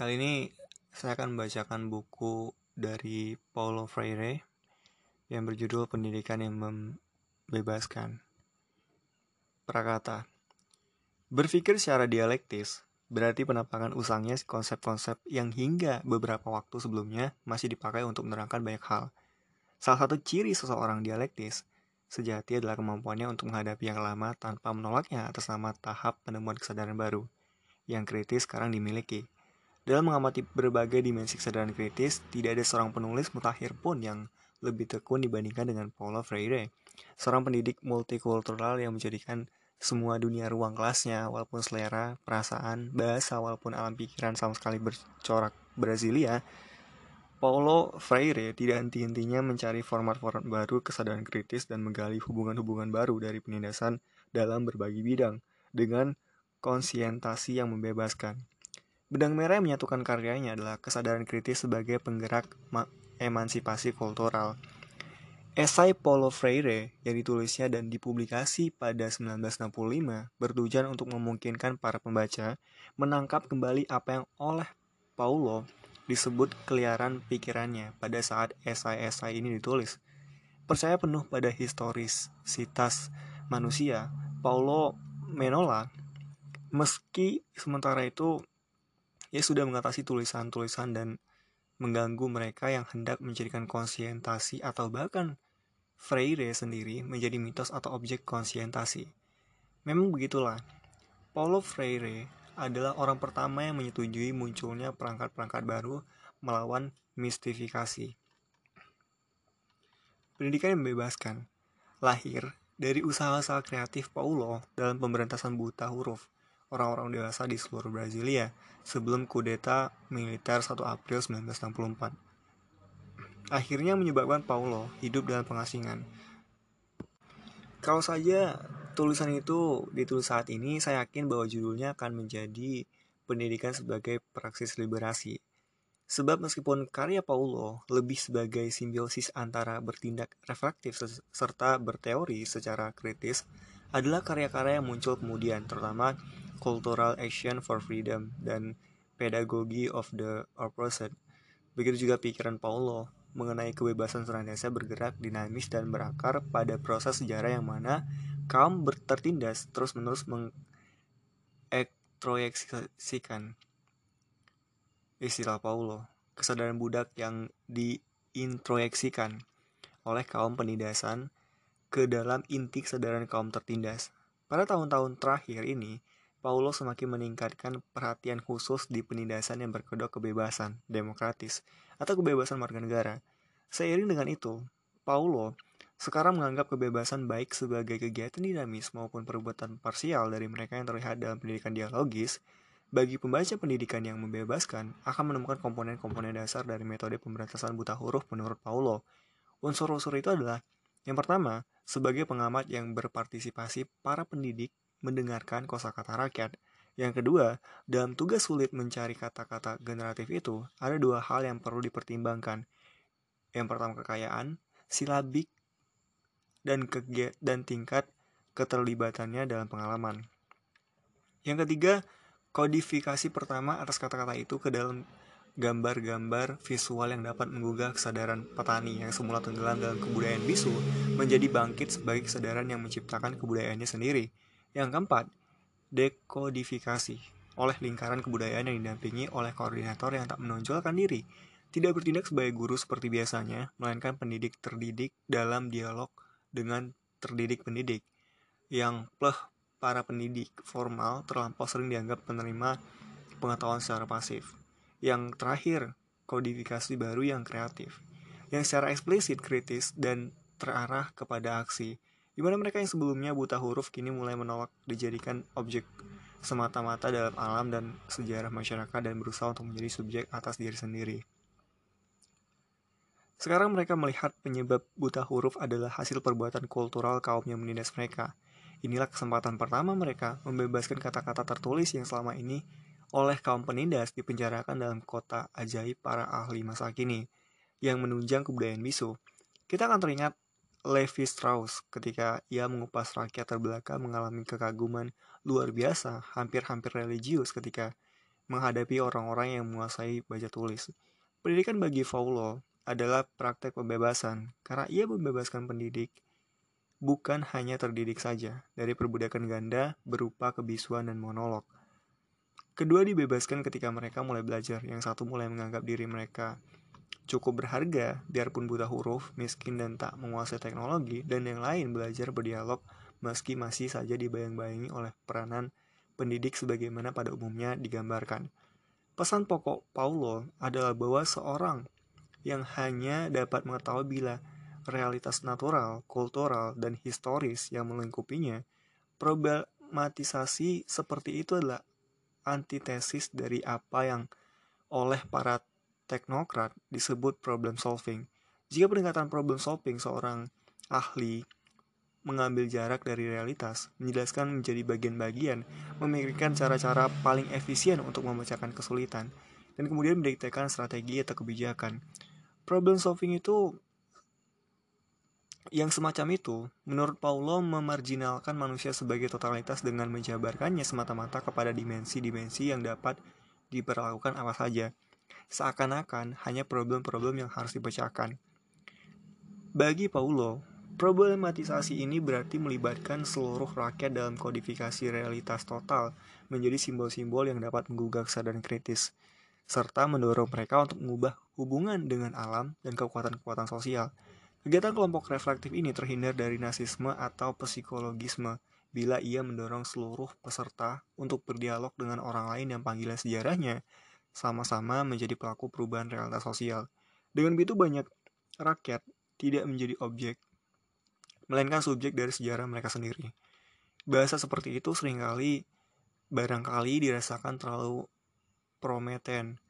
Kali ini saya akan membacakan buku dari Paulo Freire yang berjudul Pendidikan yang Membebaskan. Prakata Berpikir secara dialektis berarti penampakan usangnya konsep-konsep yang hingga beberapa waktu sebelumnya masih dipakai untuk menerangkan banyak hal. Salah satu ciri seseorang dialektis sejati adalah kemampuannya untuk menghadapi yang lama tanpa menolaknya atas nama tahap penemuan kesadaran baru yang kritis sekarang dimiliki. Dalam mengamati berbagai dimensi kesadaran kritis, tidak ada seorang penulis mutakhir pun yang lebih tekun dibandingkan dengan Paulo Freire, seorang pendidik multikultural yang menjadikan semua dunia ruang kelasnya, walaupun selera, perasaan, bahasa, walaupun alam pikiran sama sekali bercorak Brasilia, Paulo Freire tidak henti-hentinya mencari format-format baru kesadaran kritis dan menggali hubungan-hubungan baru dari penindasan dalam berbagai bidang dengan konsientasi yang membebaskan. Benang merah yang menyatukan karyanya adalah kesadaran kritis sebagai penggerak emansipasi kultural. Esai Paulo Freire yang ditulisnya dan dipublikasi pada 1965 bertujuan untuk memungkinkan para pembaca menangkap kembali apa yang oleh Paulo disebut keliaran pikirannya pada saat esai-esai ini ditulis. Percaya penuh pada historisitas manusia, Paulo menolak meski sementara itu ia sudah mengatasi tulisan-tulisan dan mengganggu mereka yang hendak menjadikan konsientasi atau bahkan Freire sendiri menjadi mitos atau objek konsientasi. Memang begitulah. Paulo Freire adalah orang pertama yang menyetujui munculnya perangkat-perangkat baru melawan mistifikasi. Pendidikan yang membebaskan lahir dari usaha-usaha kreatif Paulo dalam pemberantasan buta huruf orang-orang dewasa di seluruh Brasilia sebelum kudeta militer 1 April 1964. Akhirnya menyebabkan Paulo hidup dalam pengasingan. Kalau saja tulisan itu ditulis saat ini, saya yakin bahwa judulnya akan menjadi pendidikan sebagai praksis liberasi. Sebab meskipun karya Paulo lebih sebagai simbiosis antara bertindak reflektif serta berteori secara kritis, adalah karya-karya yang muncul kemudian, terutama Cultural Action for Freedom dan Pedagogy of the Opposite. Begitu juga pikiran Paulo mengenai kebebasan senantiasa bergerak dinamis dan berakar pada proses sejarah yang mana kaum tertindas terus-menerus mengektroyeksikan istilah Paulo, kesadaran budak yang diintroyeksikan oleh kaum penindasan ke dalam inti kesadaran kaum tertindas. Pada tahun-tahun terakhir ini, Paulo semakin meningkatkan perhatian khusus di penindasan yang berkedok kebebasan demokratis atau kebebasan warga negara. Seiring dengan itu, Paulo sekarang menganggap kebebasan baik sebagai kegiatan dinamis maupun perbuatan parsial dari mereka yang terlihat dalam pendidikan dialogis, bagi pembaca pendidikan yang membebaskan akan menemukan komponen-komponen dasar dari metode pemberantasan buta huruf menurut Paulo. Unsur-unsur itu adalah yang pertama, sebagai pengamat yang berpartisipasi para pendidik mendengarkan kosakata rakyat. Yang kedua, dalam tugas sulit mencari kata-kata generatif itu, ada dua hal yang perlu dipertimbangkan. Yang pertama kekayaan, silabik, dan, dan tingkat keterlibatannya dalam pengalaman. Yang ketiga, kodifikasi pertama atas kata-kata itu ke dalam gambar-gambar visual yang dapat menggugah kesadaran petani yang semula tenggelam dalam kebudayaan bisu menjadi bangkit sebagai kesadaran yang menciptakan kebudayaannya sendiri. Yang keempat, dekodifikasi oleh lingkaran kebudayaan yang didampingi oleh koordinator yang tak menonjolkan diri, tidak bertindak sebagai guru seperti biasanya, melainkan pendidik terdidik dalam dialog dengan terdidik pendidik, yang pleh para pendidik formal terlampau sering dianggap penerima pengetahuan secara pasif. Yang terakhir, kodifikasi baru yang kreatif, yang secara eksplisit kritis dan terarah kepada aksi, di mana mereka yang sebelumnya buta huruf kini mulai menolak dijadikan objek semata-mata dalam alam dan sejarah masyarakat dan berusaha untuk menjadi subjek atas diri sendiri. Sekarang mereka melihat penyebab buta huruf adalah hasil perbuatan kultural kaum yang menindas mereka. Inilah kesempatan pertama mereka membebaskan kata-kata tertulis yang selama ini oleh kaum penindas dipenjarakan dalam kota ajaib para ahli masa kini yang menunjang kebudayaan bisu. Kita akan teringat Levi Strauss ketika ia mengupas rakyat terbelakang mengalami kekaguman luar biasa, hampir-hampir religius ketika menghadapi orang-orang yang menguasai baca tulis. Pendidikan bagi Paulo adalah praktek pembebasan, karena ia membebaskan pendidik bukan hanya terdidik saja dari perbudakan ganda berupa kebisuan dan monolog. Kedua dibebaskan ketika mereka mulai belajar, yang satu mulai menganggap diri mereka cukup berharga, biarpun buta huruf, miskin dan tak menguasai teknologi, dan yang lain belajar berdialog meski masih saja dibayang-bayangi oleh peranan pendidik sebagaimana pada umumnya digambarkan. Pesan pokok Paulo adalah bahwa seorang yang hanya dapat mengetahui bila realitas natural, kultural, dan historis yang melingkupinya, problematisasi seperti itu adalah antitesis dari apa yang oleh para teknokrat disebut problem solving. Jika pendekatan problem solving seorang ahli mengambil jarak dari realitas, menjelaskan menjadi bagian-bagian, memikirkan cara-cara paling efisien untuk memecahkan kesulitan, dan kemudian mendiktekan strategi atau kebijakan. Problem solving itu yang semacam itu, menurut Paulo memarginalkan manusia sebagai totalitas dengan menjabarkannya semata-mata kepada dimensi-dimensi yang dapat diperlakukan apa saja seakan-akan hanya problem-problem yang harus dipecahkan. Bagi Paulo, problematisasi ini berarti melibatkan seluruh rakyat dalam kodifikasi realitas total menjadi simbol-simbol yang dapat menggugah kesadaran kritis, serta mendorong mereka untuk mengubah hubungan dengan alam dan kekuatan-kekuatan sosial. Kegiatan kelompok reflektif ini terhindar dari nasisme atau psikologisme bila ia mendorong seluruh peserta untuk berdialog dengan orang lain yang panggilan sejarahnya sama-sama menjadi pelaku perubahan realitas sosial. Dengan begitu banyak rakyat tidak menjadi objek, melainkan subjek dari sejarah mereka sendiri. Bahasa seperti itu sering kali barangkali dirasakan terlalu prometen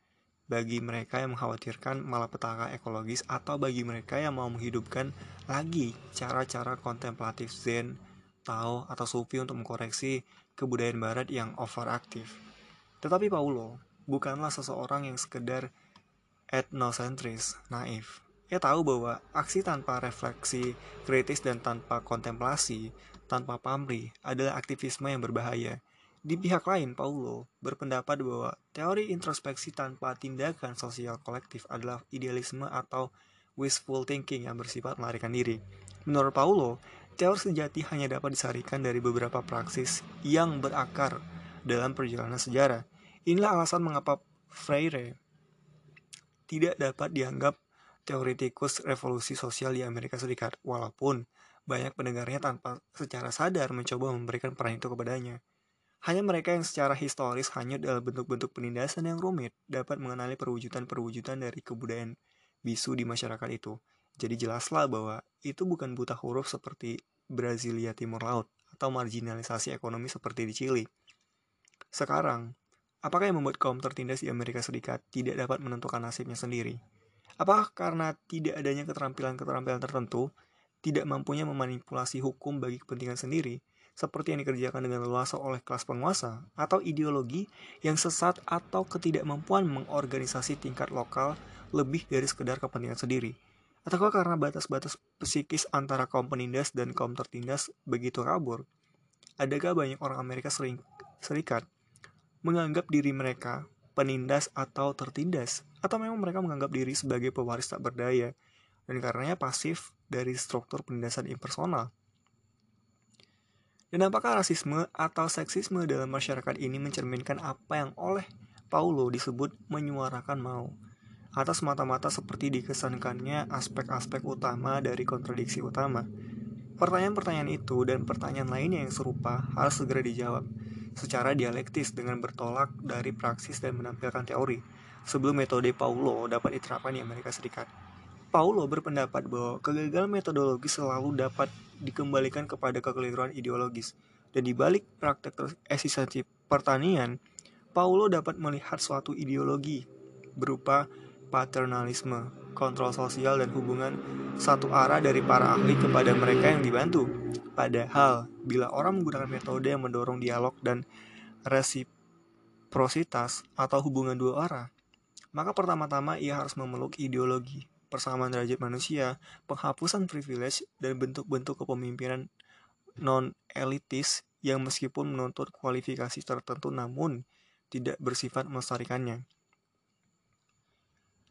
bagi mereka yang mengkhawatirkan malapetaka ekologis atau bagi mereka yang mau menghidupkan lagi cara-cara kontemplatif Zen, Tao, atau Sufi untuk mengkoreksi kebudayaan barat yang overaktif. Tetapi Paulo bukanlah seseorang yang sekedar etnosentris, naif. Ia tahu bahwa aksi tanpa refleksi kritis dan tanpa kontemplasi, tanpa pamrih, adalah aktivisme yang berbahaya. Di pihak lain, Paulo berpendapat bahwa teori introspeksi tanpa tindakan sosial kolektif adalah idealisme atau wishful thinking yang bersifat melarikan diri. Menurut Paulo, teori sejati hanya dapat disarikan dari beberapa praksis yang berakar dalam perjalanan sejarah, Inilah alasan mengapa Freire tidak dapat dianggap teoretikus revolusi sosial di Amerika Serikat, walaupun banyak pendengarnya tanpa secara sadar mencoba memberikan peran itu kepadanya. Hanya mereka yang secara historis hanya dalam bentuk-bentuk penindasan yang rumit dapat mengenali perwujudan-perwujudan dari kebudayaan bisu di masyarakat itu. Jadi jelaslah bahwa itu bukan buta huruf seperti Brasilia Timur Laut atau marginalisasi ekonomi seperti di Chili. Sekarang, Apakah yang membuat kaum tertindas di Amerika Serikat tidak dapat menentukan nasibnya sendiri? Apakah karena tidak adanya keterampilan-keterampilan tertentu, tidak mampunya memanipulasi hukum bagi kepentingan sendiri, seperti yang dikerjakan dengan leluasa oleh kelas penguasa, atau ideologi yang sesat atau ketidakmampuan mengorganisasi tingkat lokal lebih dari sekedar kepentingan sendiri? Ataukah karena batas-batas psikis antara kaum penindas dan kaum tertindas begitu kabur? Adakah banyak orang Amerika Serikat menganggap diri mereka penindas atau tertindas, atau memang mereka menganggap diri sebagai pewaris tak berdaya, dan karenanya pasif dari struktur penindasan impersonal. Dan apakah rasisme atau seksisme dalam masyarakat ini mencerminkan apa yang oleh Paulo disebut menyuarakan mau, atau semata-mata seperti dikesankannya aspek-aspek utama dari kontradiksi utama? Pertanyaan-pertanyaan itu dan pertanyaan lainnya yang serupa harus segera dijawab, secara dialektis dengan bertolak dari praksis dan menampilkan teori. Sebelum metode Paulo dapat diterapkan di Amerika Serikat. Paulo berpendapat bahwa kegagalan metodologi selalu dapat dikembalikan kepada kekeliruan ideologis. Dan di balik praktek eksistensi pertanian, Paulo dapat melihat suatu ideologi berupa paternalisme, kontrol sosial dan hubungan satu arah dari para ahli kepada mereka yang dibantu. Padahal, bila orang menggunakan metode yang mendorong dialog dan resiprositas atau hubungan dua arah, maka pertama-tama ia harus memeluk ideologi, persamaan derajat manusia, penghapusan privilege, dan bentuk-bentuk kepemimpinan non-elitis yang meskipun menuntut kualifikasi tertentu namun tidak bersifat melestarikannya.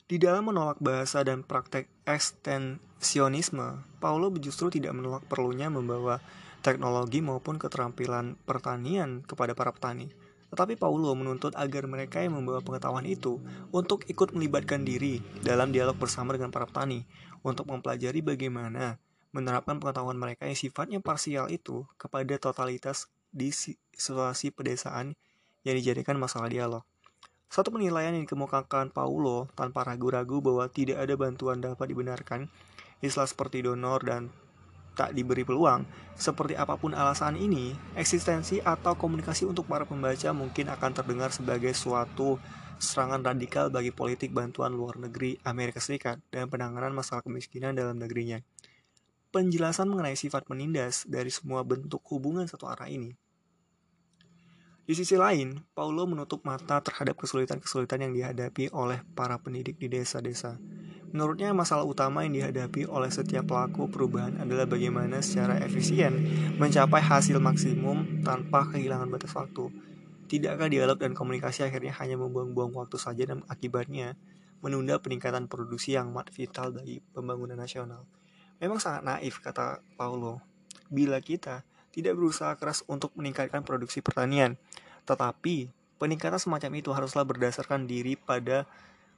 Di dalam menolak bahasa dan praktek ekstensionisme, Paulo justru tidak menolak perlunya membawa teknologi maupun keterampilan pertanian kepada para petani. Tetapi Paulo menuntut agar mereka yang membawa pengetahuan itu untuk ikut melibatkan diri dalam dialog bersama dengan para petani untuk mempelajari bagaimana menerapkan pengetahuan mereka yang sifatnya parsial itu kepada totalitas di situasi pedesaan yang dijadikan masalah dialog. Satu penilaian yang dikemukakan Paulo tanpa ragu-ragu bahwa tidak ada bantuan dapat dibenarkan, istilah seperti donor dan tak diberi peluang, seperti apa pun alasan ini, eksistensi atau komunikasi untuk para pembaca mungkin akan terdengar sebagai suatu serangan radikal bagi politik bantuan luar negeri Amerika Serikat dan penanganan masalah kemiskinan dalam negerinya. Penjelasan mengenai sifat menindas dari semua bentuk hubungan satu arah ini di sisi lain, Paulo menutup mata terhadap kesulitan-kesulitan yang dihadapi oleh para pendidik di desa-desa. Menurutnya, masalah utama yang dihadapi oleh setiap pelaku perubahan adalah bagaimana secara efisien mencapai hasil maksimum tanpa kehilangan batas waktu. Tidakkah dialog dan komunikasi akhirnya hanya membuang-buang waktu saja dan akibatnya menunda peningkatan produksi yang amat vital bagi pembangunan nasional? Memang sangat naif, kata Paulo. Bila kita tidak berusaha keras untuk meningkatkan produksi pertanian, tetapi peningkatan semacam itu haruslah berdasarkan diri pada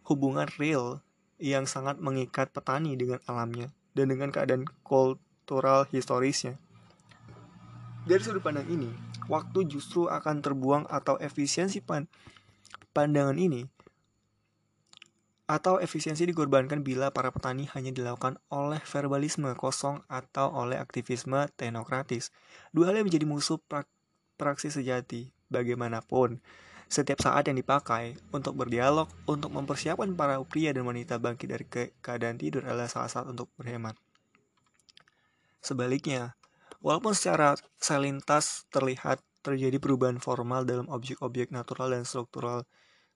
hubungan real yang sangat mengikat petani dengan alamnya dan dengan keadaan kultural historisnya. Dari sudut pandang ini, waktu justru akan terbuang atau efisiensi pandangan ini atau efisiensi dikorbankan bila para petani hanya dilakukan oleh verbalisme kosong atau oleh aktivisme teknokratis. Dua hal yang menjadi musuh prak praksi sejati. Bagaimanapun, setiap saat yang dipakai untuk berdialog, untuk mempersiapkan para pria dan wanita bangkit dari ke keadaan tidur adalah salah satu untuk berhemat. Sebaliknya, walaupun secara selintas terlihat terjadi perubahan formal dalam objek-objek natural dan struktural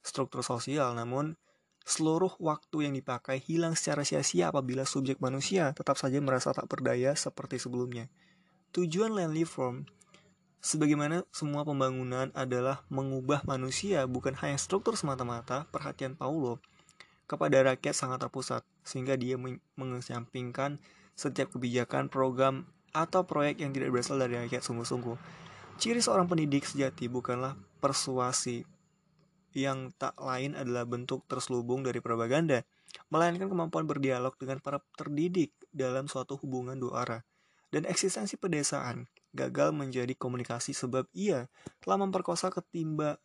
struktur sosial, namun Seluruh waktu yang dipakai hilang secara sia-sia apabila subjek manusia tetap saja merasa tak berdaya seperti sebelumnya. Tujuan land reform sebagaimana semua pembangunan adalah mengubah manusia bukan hanya struktur semata-mata, perhatian Paulo kepada rakyat sangat terpusat sehingga dia mengesampingkan setiap kebijakan, program, atau proyek yang tidak berasal dari rakyat sungguh-sungguh. Ciri seorang pendidik sejati bukanlah persuasi, yang tak lain adalah bentuk terselubung dari propaganda, melainkan kemampuan berdialog dengan para terdidik dalam suatu hubungan dua arah. Dan eksistensi pedesaan gagal menjadi komunikasi sebab ia telah memperkosa ketimba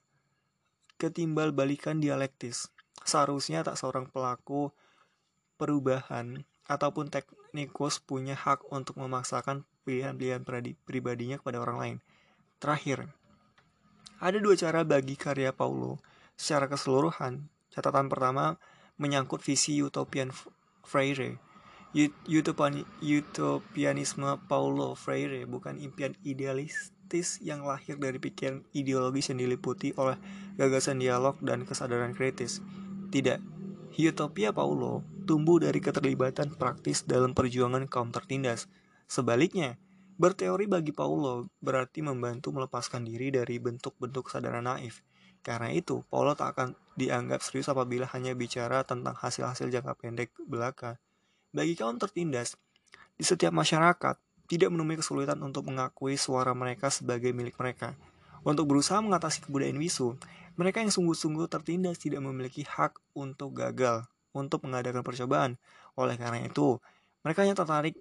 ketimbal balikan dialektis. Seharusnya tak seorang pelaku perubahan ataupun teknikus punya hak untuk memaksakan pilihan-pilihan pribadinya kepada orang lain. Terakhir, ada dua cara bagi karya Paulo secara keseluruhan. Catatan pertama menyangkut visi utopian Freire. Utopian, utopianisme Paulo Freire bukan impian idealistis yang lahir dari pikiran ideologis yang diliputi oleh gagasan dialog dan kesadaran kritis. Tidak, utopia Paulo tumbuh dari keterlibatan praktis dalam perjuangan kaum tertindas. Sebaliknya, berteori bagi Paulo berarti membantu melepaskan diri dari bentuk-bentuk kesadaran naif karena itu, Paulo tak akan dianggap serius apabila hanya bicara tentang hasil-hasil jangka pendek belaka. Bagi kaum tertindas, di setiap masyarakat, tidak menemui kesulitan untuk mengakui suara mereka sebagai milik mereka. Untuk berusaha mengatasi kebudayaan bisu, mereka yang sungguh-sungguh tertindas tidak memiliki hak untuk gagal, untuk mengadakan percobaan. Oleh karena itu, mereka hanya tertarik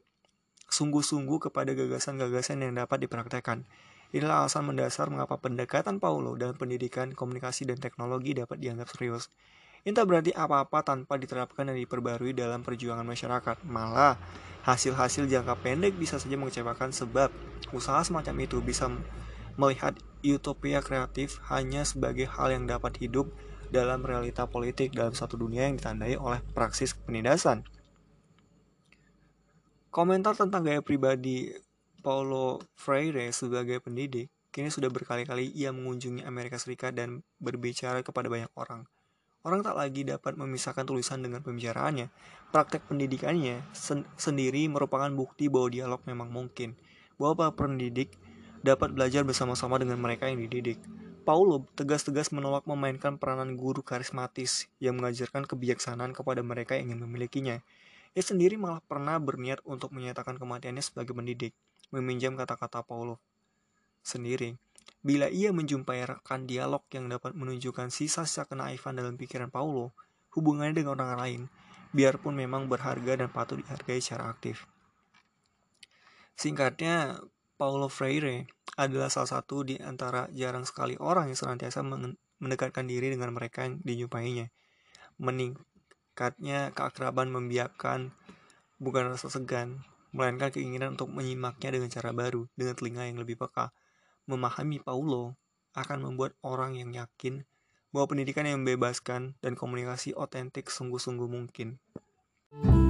sungguh-sungguh kepada gagasan-gagasan yang dapat dipraktekkan. Inilah alasan mendasar mengapa pendekatan Paulo dalam pendidikan, komunikasi, dan teknologi dapat dianggap serius. Ini tak berarti apa-apa tanpa diterapkan dan diperbarui dalam perjuangan masyarakat. Malah, hasil-hasil jangka pendek bisa saja mengecewakan sebab usaha semacam itu bisa melihat utopia kreatif hanya sebagai hal yang dapat hidup dalam realita politik dalam satu dunia yang ditandai oleh praksis penindasan. Komentar tentang gaya pribadi Paulo Freire sebagai pendidik, kini sudah berkali-kali ia mengunjungi Amerika Serikat dan berbicara kepada banyak orang. Orang tak lagi dapat memisahkan tulisan dengan pembicaraannya. Praktek pendidikannya sen sendiri merupakan bukti bahwa dialog memang mungkin, bahwa para pendidik dapat belajar bersama-sama dengan mereka yang dididik. Paulo tegas-tegas menolak memainkan peranan guru karismatis yang mengajarkan kebijaksanaan kepada mereka yang ingin memilikinya. Ia sendiri malah pernah berniat untuk menyatakan kematiannya sebagai pendidik, meminjam kata-kata Paulo sendiri. Bila ia menjumpai rekan dialog yang dapat menunjukkan sisa-sisa kenaifan dalam pikiran Paulo, hubungannya dengan orang lain, biarpun memang berharga dan patut dihargai secara aktif. Singkatnya, Paulo Freire adalah salah satu di antara jarang sekali orang yang senantiasa mendekatkan diri dengan mereka yang dijumpainya. Meningkatnya keakraban membiarkan bukan rasa segan, melainkan keinginan untuk menyimaknya dengan cara baru, dengan telinga yang lebih peka. Memahami Paulo akan membuat orang yang yakin bahwa pendidikan yang membebaskan dan komunikasi otentik sungguh-sungguh mungkin. thank you